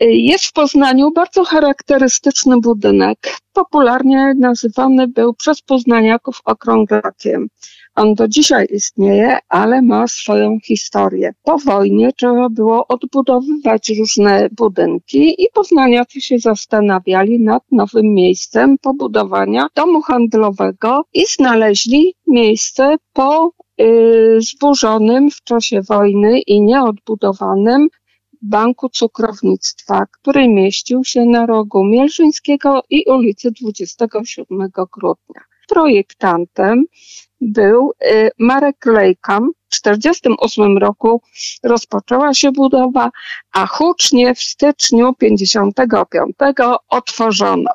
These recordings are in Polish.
Jest w Poznaniu bardzo charakterystyczny budynek. Popularnie nazywany był przez poznaniaków okrąglakiem. On do dzisiaj istnieje, ale ma swoją historię. Po wojnie trzeba było odbudowywać różne budynki i poznaniacy się zastanawiali nad nowym miejscem pobudowania domu handlowego i znaleźli miejsce po y, zburzonym w czasie wojny i nieodbudowanym Banku Cukrownictwa, który mieścił się na rogu Mielżyńskiego i ulicy 27 grudnia. Projektantem był y, Marek Lejkam. W 1948 roku rozpoczęła się budowa, a hucznie w styczniu 1955 otworzono.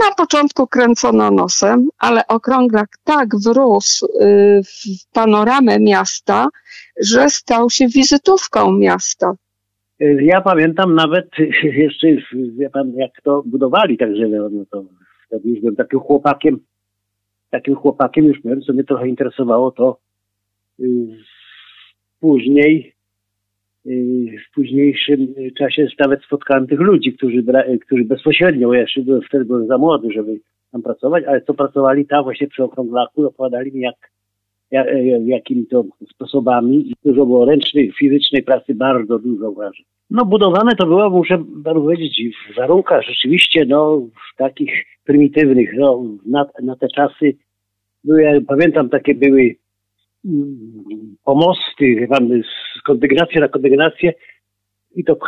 Na początku kręcono nosem, ale okrąglak tak wrósł y, w panoramę miasta, że stał się wizytówką miasta. Ja pamiętam nawet jeszcze, wie pan, jak to budowali, także no, no to wtedy już byłem takim chłopakiem, takim chłopakiem już byłem, co mnie trochę interesowało, to y, później, y, w późniejszym czasie nawet spotkałem tych ludzi, którzy, którzy bezpośrednio, ja jeszcze byłem wtedy byłem za młody, żeby tam pracować, ale co pracowali tam właśnie przy okrąglaku, opowiadali mi jak jakimi to sposobami. Dużo było ręcznej, fizycznej pracy, bardzo dużo wrażeń. No budowane to było, muszę panu powiedzieć, w warunkach rzeczywiście, no, w takich prymitywnych, no, na, na te czasy, no, ja pamiętam, takie były mm, pomosty, pan, z kondygnacji na kondygnację i to,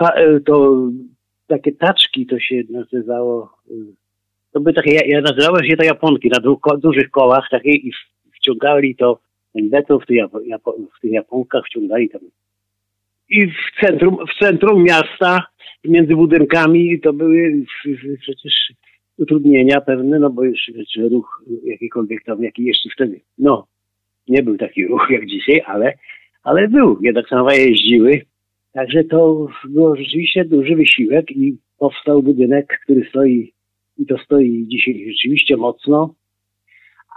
to takie taczki to się nazywało, to były takie, ja nazywałem się to japonki na dużych kołach takie i wciągali to NBT-u, w, tych, Japonkach wciągali tam. I w centrum, w centrum miasta, między budynkami, to były przecież utrudnienia pewne, no bo jeszcze ruch jakikolwiek tam, jaki jeszcze wtedy, no, nie był taki ruch jak dzisiaj, ale, ale był. Jednak tramwaje jeździły. Także to było rzeczywiście duży wysiłek i powstał budynek, który stoi i to stoi dzisiaj rzeczywiście mocno.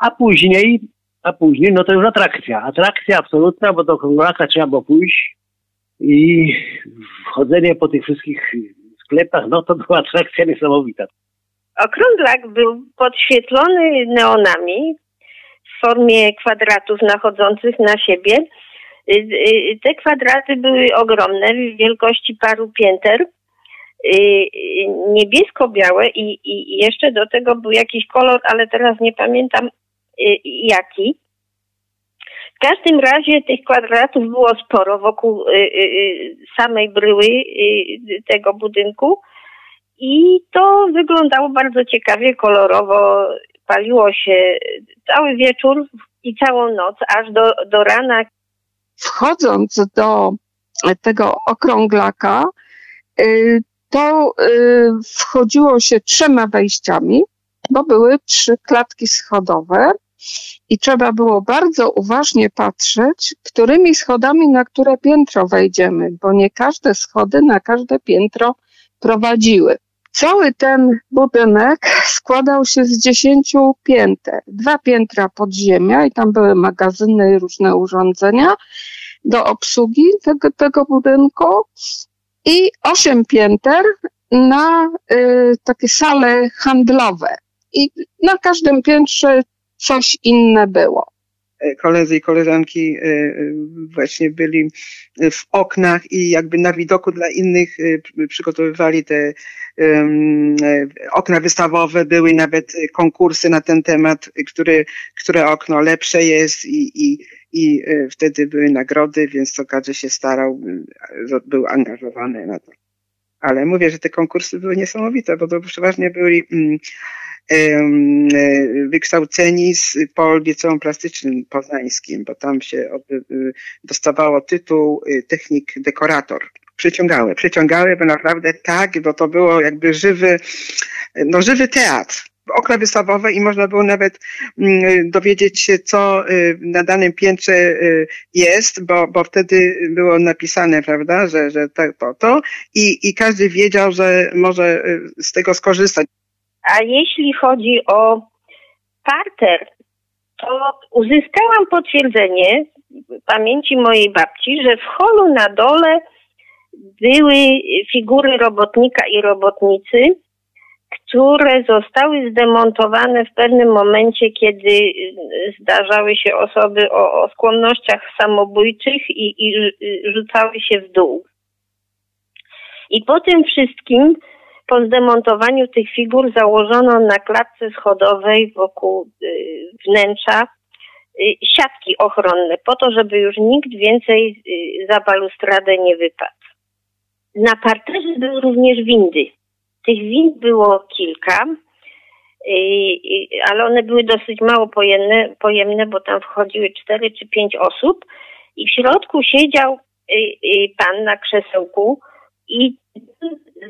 A później a później no to już atrakcja. Atrakcja absolutna, bo do Konglaka trzeba było pójść i wchodzenie po tych wszystkich sklepach, no to była atrakcja niesamowita. Okrąglak był podświetlony neonami w formie kwadratów nachodzących na siebie. Y, y, te kwadraty były ogromne, w wielkości paru pięter, y, niebiesko-białe i, i jeszcze do tego był jakiś kolor, ale teraz nie pamiętam jaki. W każdym razie tych kwadratów było sporo wokół y, y, samej bryły tego budynku i to wyglądało bardzo ciekawie, kolorowo. Paliło się cały wieczór i całą noc, aż do, do rana. Wchodząc do tego okrąglaka, to wchodziło się trzema wejściami, bo były trzy klatki schodowe i trzeba było bardzo uważnie patrzeć, którymi schodami na które piętro wejdziemy, bo nie każde schody na każde piętro prowadziły. Cały ten budynek składał się z dziesięciu pięter. Dwa piętra podziemia i tam były magazyny i różne urządzenia do obsługi tego, tego budynku i osiem pięter na y, takie sale handlowe. I na każdym piętrze coś inne było. E, koledzy i koleżanki e, e, właśnie byli w oknach i jakby na widoku dla innych przygotowywali te okna wystawowe, były nawet konkursy na ten temat, które, które okno lepsze jest i, i, i wtedy były nagrody, więc to każdy się starał, był angażowany na to. Ale mówię, że te konkursy były niesamowite, bo to przeważnie byli mm, wykształceni z, po liceum plastycznym poznańskim, bo tam się e, dostawało tytuł e, technik dekorator. Przyciągały, przyciągały, bo naprawdę tak, bo to było jakby żywy, no żywy teatr okna wystawowe i można było nawet mm, dowiedzieć się, co na danym piętrze jest, bo, bo wtedy było napisane, prawda, że, że to, to, to i, i każdy wiedział, że może z tego skorzystać. A jeśli chodzi o parter, to uzyskałam potwierdzenie pamięci mojej babci, że w holu na dole były figury robotnika i robotnicy, które zostały zdemontowane w pewnym momencie, kiedy zdarzały się osoby o, o skłonnościach samobójczych i, i rzucały się w dół. I po tym wszystkim, po zdemontowaniu tych figur, założono na klatce schodowej wokół y, wnętrza y, siatki ochronne, po to, żeby już nikt więcej y, za balustradę nie wypadł. Na parterze były również windy. Tych wind było kilka, ale one były dosyć mało pojemne, pojemne, bo tam wchodziły cztery czy pięć osób i w środku siedział pan na krzesełku i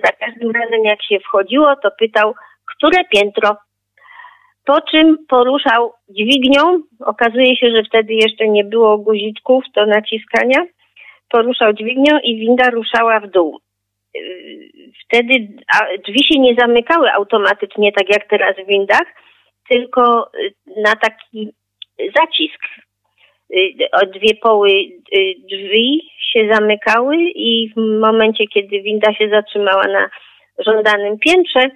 za każdym razem jak się wchodziło, to pytał, które piętro. Po czym poruszał dźwignią, okazuje się, że wtedy jeszcze nie było guziczków do naciskania, poruszał dźwignią i winda ruszała w dół. Wtedy drzwi się nie zamykały automatycznie, tak jak teraz w windach, tylko na taki zacisk dwie poły drzwi się zamykały i w momencie, kiedy winda się zatrzymała na żądanym piętrze,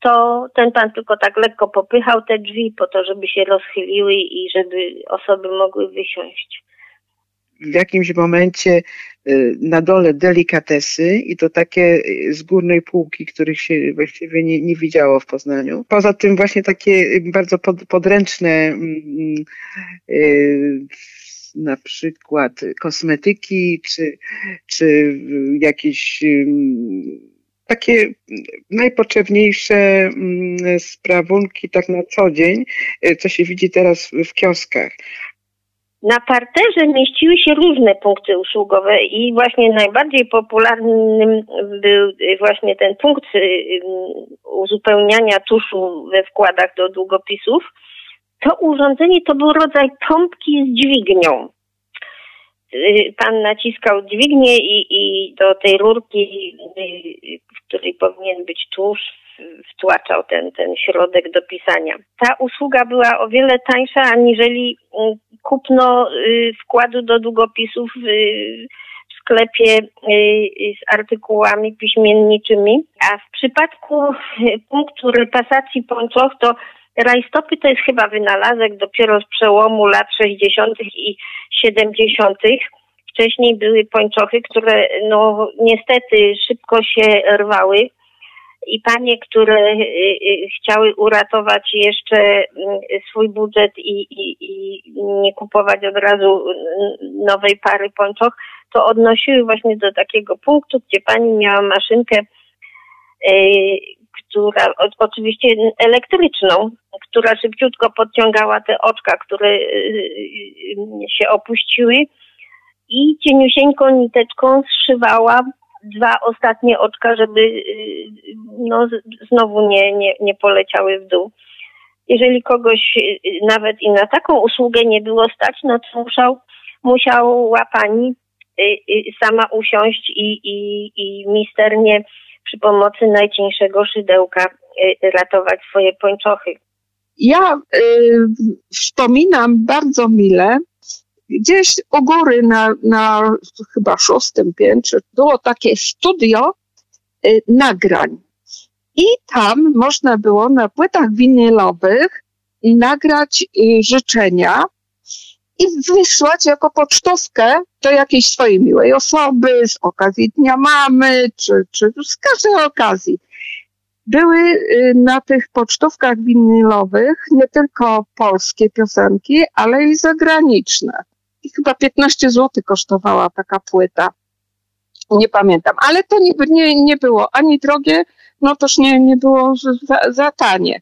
to ten pan tylko tak lekko popychał te drzwi po to, żeby się rozchyliły i żeby osoby mogły wysiąść. W jakimś momencie y, na dole delikatesy i to takie y, z górnej półki, których się właściwie nie, nie widziało w Poznaniu. Poza tym właśnie takie y, bardzo pod, podręczne mm, na przykład kosmetyki, czy, czy jakieś takie najpotrzebniejsze sprawunki tak na co dzień, co się widzi teraz w kioskach. Na parterze mieściły się różne punkty usługowe i właśnie najbardziej popularnym był właśnie ten punkt uzupełniania tuszu we wkładach do długopisów to urządzenie to był rodzaj pompki z dźwignią. Y, pan naciskał dźwignię i, i do tej rurki, y, w której powinien być tłuszcz, wtłaczał ten, ten środek do pisania. Ta usługa była o wiele tańsza aniżeli y, kupno wkładu do długopisów w sklepie z artykułami piśmienniczymi. A w przypadku punktu repasacji pończoch to Rajstopy to jest chyba wynalazek dopiero z przełomu lat 60. i 70. Wcześniej były pończochy, które no niestety szybko się rwały i panie, które y, y, chciały uratować jeszcze mm, swój budżet i, i, i nie kupować od razu nowej pary pończoch, to odnosiły właśnie do takiego punktu, gdzie pani miała maszynkę y, która oczywiście elektryczną, która szybciutko podciągała te oczka, które y, y, się opuściły i cieniusieńką niteczką zszywała dwa ostatnie oczka, żeby y, no, znowu nie, nie, nie poleciały w dół. Jeżeli kogoś nawet i na taką usługę nie było stać, no to musiał, musiała pani sama usiąść i, i, i misternie przy pomocy najcieńszego szydełka y, ratować swoje pończochy. Ja y, wspominam bardzo mile, gdzieś u góry na, na chyba szóstym piętrze było takie studio y, nagrań. I tam można było na płytach winylowych nagrać y, życzenia i wysłać jako pocztówkę do jakiejś swojej miłej osoby z okazji Dnia Mamy, czy, czy z każdej okazji. Były y, na tych pocztówkach winylowych nie tylko polskie piosenki, ale i zagraniczne. I chyba 15 zł kosztowała taka płyta. Nie pamiętam, ale to nie, nie, nie było ani drogie, no toż nie, nie było za, za tanie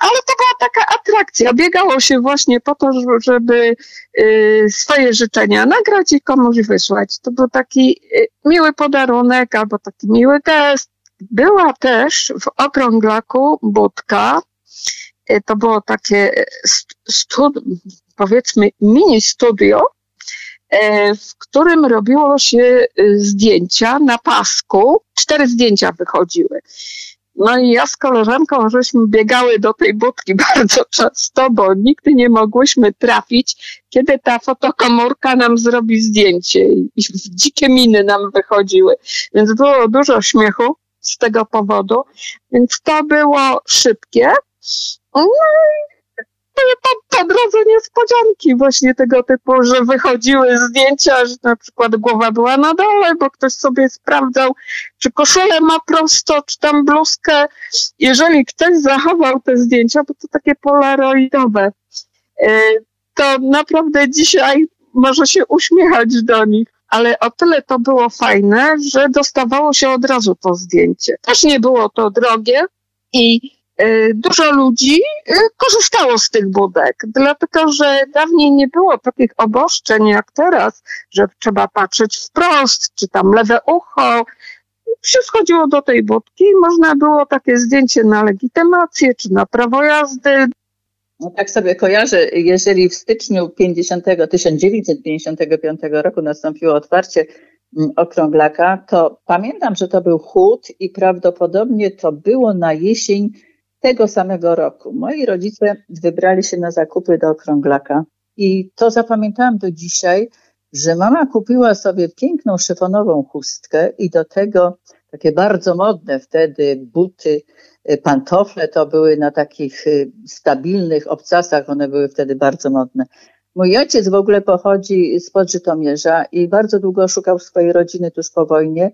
ale to była taka atrakcja. Biegało się właśnie po to, żeby y, swoje życzenia nagrać i komuś wysłać. To był taki y, miły podarunek albo taki miły gest. Była też w okrąglaku budka. Y, to było takie stud, powiedzmy mini studio, w którym robiło się zdjęcia na pasku. Cztery zdjęcia wychodziły. No i ja z koleżanką żeśmy biegały do tej budki bardzo często, bo nigdy nie mogłyśmy trafić, kiedy ta fotokomórka nam zrobi zdjęcie i dzikie miny nam wychodziły. Więc było dużo śmiechu z tego powodu, więc to było szybkie. No po, po drodze niespodzianki właśnie tego typu, że wychodziły zdjęcia, że na przykład głowa była na dole, bo ktoś sobie sprawdzał, czy koszulę ma prosto, czy tam bluzkę. Jeżeli ktoś zachował te zdjęcia, bo to takie polaroidowe, e, to naprawdę dzisiaj może się uśmiechać do nich ale o tyle to było fajne, że dostawało się od razu to zdjęcie. Też nie było to drogie i dużo ludzi y, korzystało z tych budek, dlatego że dawniej nie było takich oboszczeń jak teraz, że trzeba patrzeć wprost, czy tam lewe ucho. Się schodziło do tej budki i można było takie zdjęcie na legitymację, czy na prawo jazdy. No tak sobie kojarzę, jeżeli w styczniu 50, 1955 roku nastąpiło otwarcie mm, okrąglaka, to pamiętam, że to był chód i prawdopodobnie to było na jesień tego samego roku moi rodzice wybrali się na zakupy do okrąglaka i to zapamiętałam do dzisiaj, że mama kupiła sobie piękną szyfonową chustkę i do tego takie bardzo modne wtedy buty, y, pantofle to były na takich y, stabilnych obcasach, one były wtedy bardzo modne. Mój ojciec w ogóle pochodzi z Podżytomierza i bardzo długo szukał swojej rodziny tuż po wojnie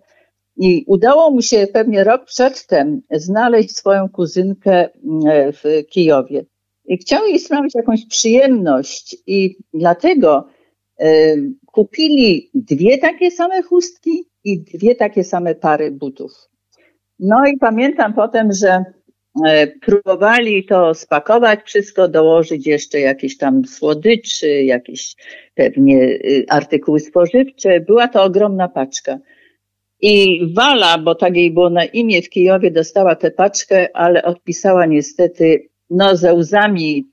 i udało mu się pewnie rok przedtem znaleźć swoją kuzynkę mm, w Kijowie. I chciał jej sprawić jakąś przyjemność i dlatego y, kupili dwie takie same chustki i dwie takie same pary butów. No i pamiętam potem, że e, próbowali to spakować, wszystko dołożyć jeszcze jakieś tam słodyczy, jakieś pewnie artykuły spożywcze. Była to ogromna paczka. I Wala, bo tak jej było na imię w Kijowie, dostała tę paczkę, ale odpisała niestety no ze łzami,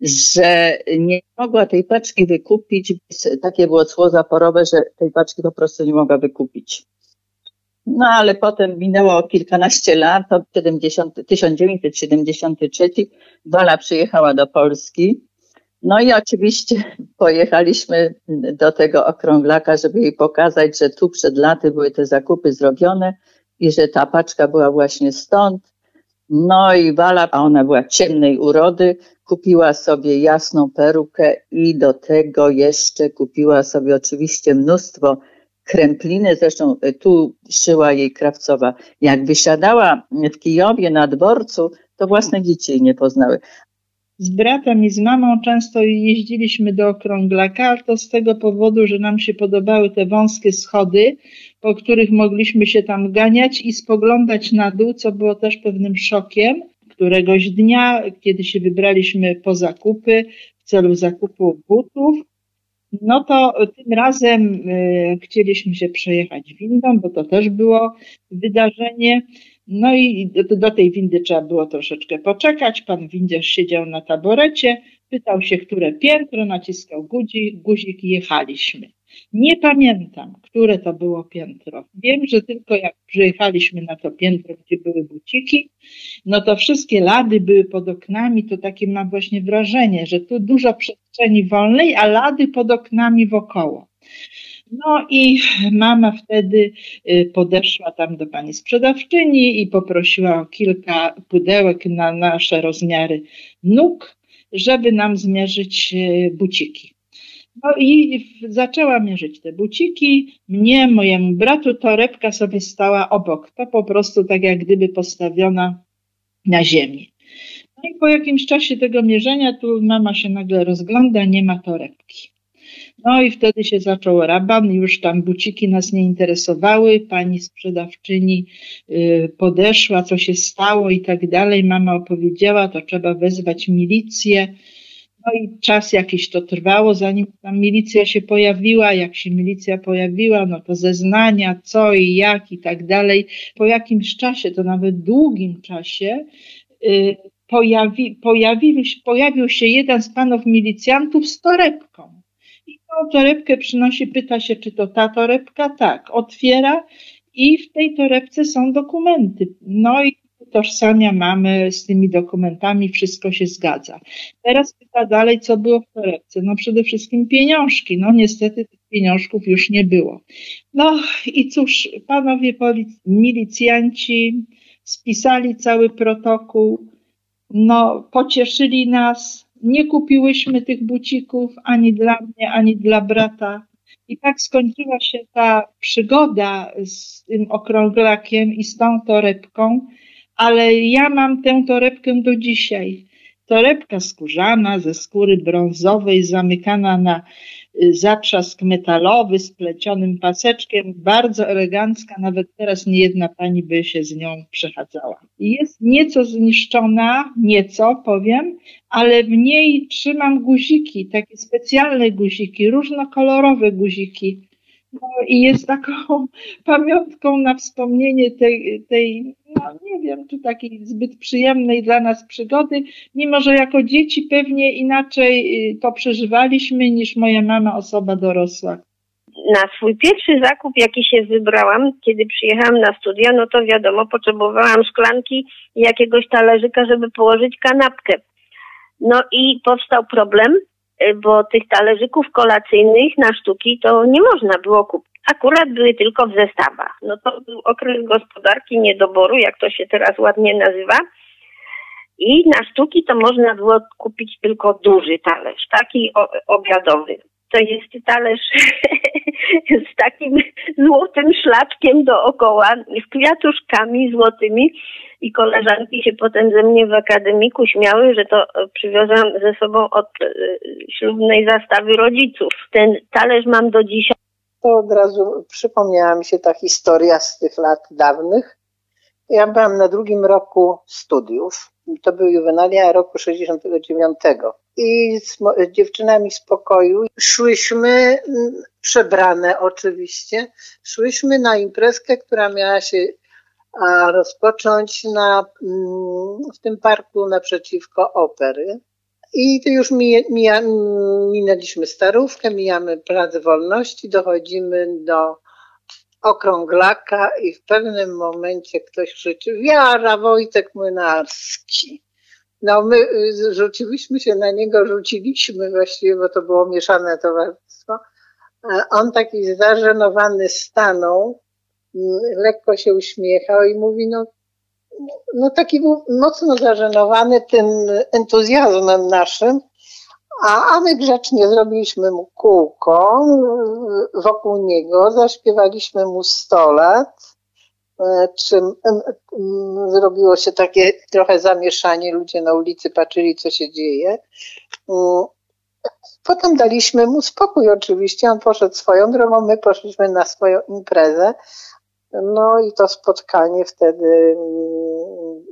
że nie mogła tej paczki wykupić. Takie było cło zaporowe, że tej paczki po prostu nie mogła wykupić. No ale potem minęło kilkanaście lat, to 70, 1973 Wala przyjechała do Polski no i oczywiście pojechaliśmy do tego okrąglaka, żeby jej pokazać, że tu przed laty były te zakupy zrobione i że ta paczka była właśnie stąd. No i Wala, a ona była ciemnej urody, kupiła sobie jasną perukę i do tego jeszcze kupiła sobie oczywiście mnóstwo krępliny, zresztą tu szyła jej krawcowa. Jak wysiadała w Kijowie na dworcu, to własne dzieci jej nie poznały z bratem i z mamą często jeździliśmy do okrąglaka, ale to z tego powodu, że nam się podobały te wąskie schody, po których mogliśmy się tam ganiać i spoglądać na dół, co było też pewnym szokiem. Któregoś dnia, kiedy się wybraliśmy po zakupy w celu zakupu butów, no to tym razem y, chcieliśmy się przejechać windą, bo to też było wydarzenie. No i do, do, tej windy trzeba było troszeczkę poczekać. Pan windziarz siedział na taborecie, pytał się, które piętro, naciskał guzik, guzik i jechaliśmy. Nie pamiętam, które to było piętro. Wiem, że tylko jak przyjechaliśmy na to piętro, gdzie były buciki, no to wszystkie lady były pod oknami, to takie mam właśnie wrażenie, że tu dużo przestrzeni wolnej, a lady pod oknami wokoło. No i mama wtedy y, podeszła tam do pani sprzedawczyni i poprosiła o kilka pudełek na nasze rozmiary nóg, żeby nam zmierzyć y, buciki. No i zaczęła mierzyć te buciki. Mnie, mojemu bratu, torebka sobie stała obok. To po prostu tak jak gdyby postawiona na ziemi. No i po jakimś czasie tego mierzenia tu mama się nagle rozgląda, nie ma torebki. No i wtedy się zaczął raban, już tam buciki nas nie interesowały, pani sprzedawczyni y, podeszła, co się stało i tak dalej. Mama opowiedziała, to trzeba wezwać milicję. No i czas jakiś to trwało, zanim tam milicja się pojawiła. Jak się milicja pojawiła, no to zeznania, co i jak i tak dalej. Po jakimś czasie, to nawet długim czasie, y, pojawi, pojawił, pojawił się jeden z panów milicjantów z torebką tą torebkę przynosi, pyta się, czy to ta torebka? Tak. Otwiera i w tej torebce są dokumenty. No i utożsamia mamy z tymi dokumentami, wszystko się zgadza. Teraz pyta dalej, co było w torebce. No przede wszystkim pieniążki. No niestety tych pieniążków już nie było. No i cóż, panowie milicjanci spisali cały protokół, no pocieszyli nas, nie kupiłyśmy tych bucików ani dla mnie, ani dla brata. I tak skończyła się ta przygoda z tym okrąglakiem i z tą torebką, ale ja mam tę torebkę do dzisiaj. Torebka skórzana ze skóry brązowej, zamykana na zatrzask metalowy z plecionym paseczkiem, bardzo elegancka, nawet teraz nie jedna pani by się z nią przechadzała. Jest nieco zniszczona, nieco powiem, ale w niej trzymam guziki, takie specjalne guziki, różnokolorowe guziki. No i jest taką pamiątką na wspomnienie tej, tej no nie wiem, czy takiej zbyt przyjemnej dla nas przygody, mimo że jako dzieci pewnie inaczej y, to przeżywaliśmy niż moja mama, osoba dorosła. Na swój pierwszy zakup, jaki się wybrałam, kiedy przyjechałam na studia, no to wiadomo, potrzebowałam szklanki i jakiegoś talerzyka, żeby położyć kanapkę. No i powstał problem, bo tych talerzyków kolacyjnych na sztuki to nie można było kupić akurat były tylko w zestawach. No to był okres gospodarki niedoboru, jak to się teraz ładnie nazywa. I na sztuki to można było kupić tylko duży talerz, taki obiadowy. To jest talerz z takim złotym szlaczkiem dookoła, z kwiatuszkami złotymi i koleżanki się potem ze mnie w akademiku śmiały, że to przywiozłam ze sobą od e, ślubnej zastawy rodziców. Ten talerz mam do dzisiaj to od razu przypomniała mi się ta historia z tych lat dawnych. Ja byłam na drugim roku studiów. To był juwenalia roku 69. I z, dziewczynami z pokoju szłyśmy, mm, przebrane oczywiście, szłyśmy na imprezkę, która miała się rozpocząć na, mm, w tym parku naprzeciwko opery. I to już mija, minęliśmy starówkę, mijamy Plac Wolności, dochodzimy do okrąglaka i w pewnym momencie ktoś krzyczy Wiara, Wojtek Młynarski. No my y, rzuciliśmy się na niego, rzuciliśmy właściwie, bo to było mieszane towarzystwo. On taki zażenowany stanął, lekko się uśmiechał i mówi, no no taki był mocno zażenowany tym entuzjazmem naszym, a, a my grzecznie zrobiliśmy mu kółko wokół niego, zaśpiewaliśmy mu 100 lat, e, czym zrobiło się takie trochę zamieszanie, ludzie na ulicy patrzyli, co się dzieje. Mm, potem daliśmy mu spokój oczywiście, on poszedł swoją drogą, my poszliśmy na swoją imprezę, no i to spotkanie wtedy mm,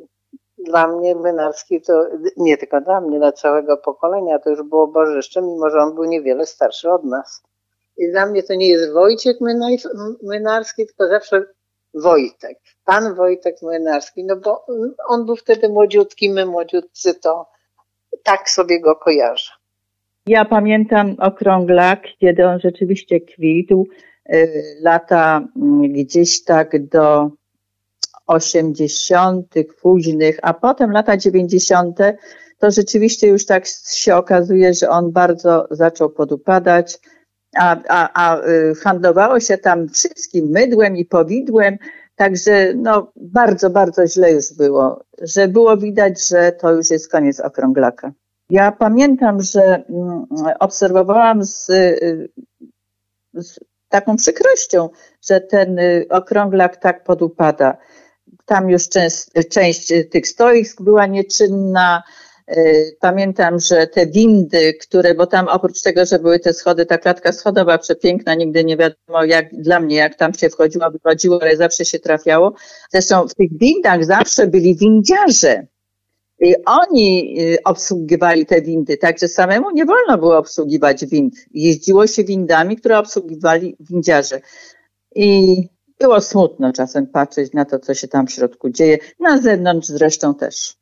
dla mnie Mynarski to nie tylko dla mnie, dla całego pokolenia to już było bożyszcze, mimo że on był niewiele starszy od nas. I dla mnie to nie jest Wojciech Mynarski, tylko zawsze Wojtek. Pan Wojtek Mynarski, no bo on był wtedy młodziutki, my młodziutcy, to tak sobie go kojarzę. Ja pamiętam okrąglak, kiedy on rzeczywiście kwitł. Y, lata mm, gdzieś tak do 80. późnych, a potem lata 90. to rzeczywiście już tak się okazuje, że on bardzo zaczął podupadać, a, a, a y, handlowało się tam wszystkim mydłem i powidłem, także no bardzo, bardzo źle już było, że było widać, że to już jest koniec okrąglaka. Ja pamiętam, że mm, obserwowałam z, y, z taką przykrością, że ten y, okrąglak tak podupada. Tam już część, część tych stoisk była nieczynna. Y, pamiętam, że te windy, które, bo tam oprócz tego, że były te schody, ta klatka schodowa przepiękna, nigdy nie wiadomo jak dla mnie, jak tam się wchodziło, wychodziło, ale zawsze się trafiało. Zresztą w tych windach zawsze byli windziarze. I oni y, obsługiwali te windy, także samemu nie wolno było obsługiwać wind. Jeździło się windami, które obsługiwali windziarze. I było smutno czasem patrzeć na to, co się tam w środku dzieje. Na zewnątrz zresztą też.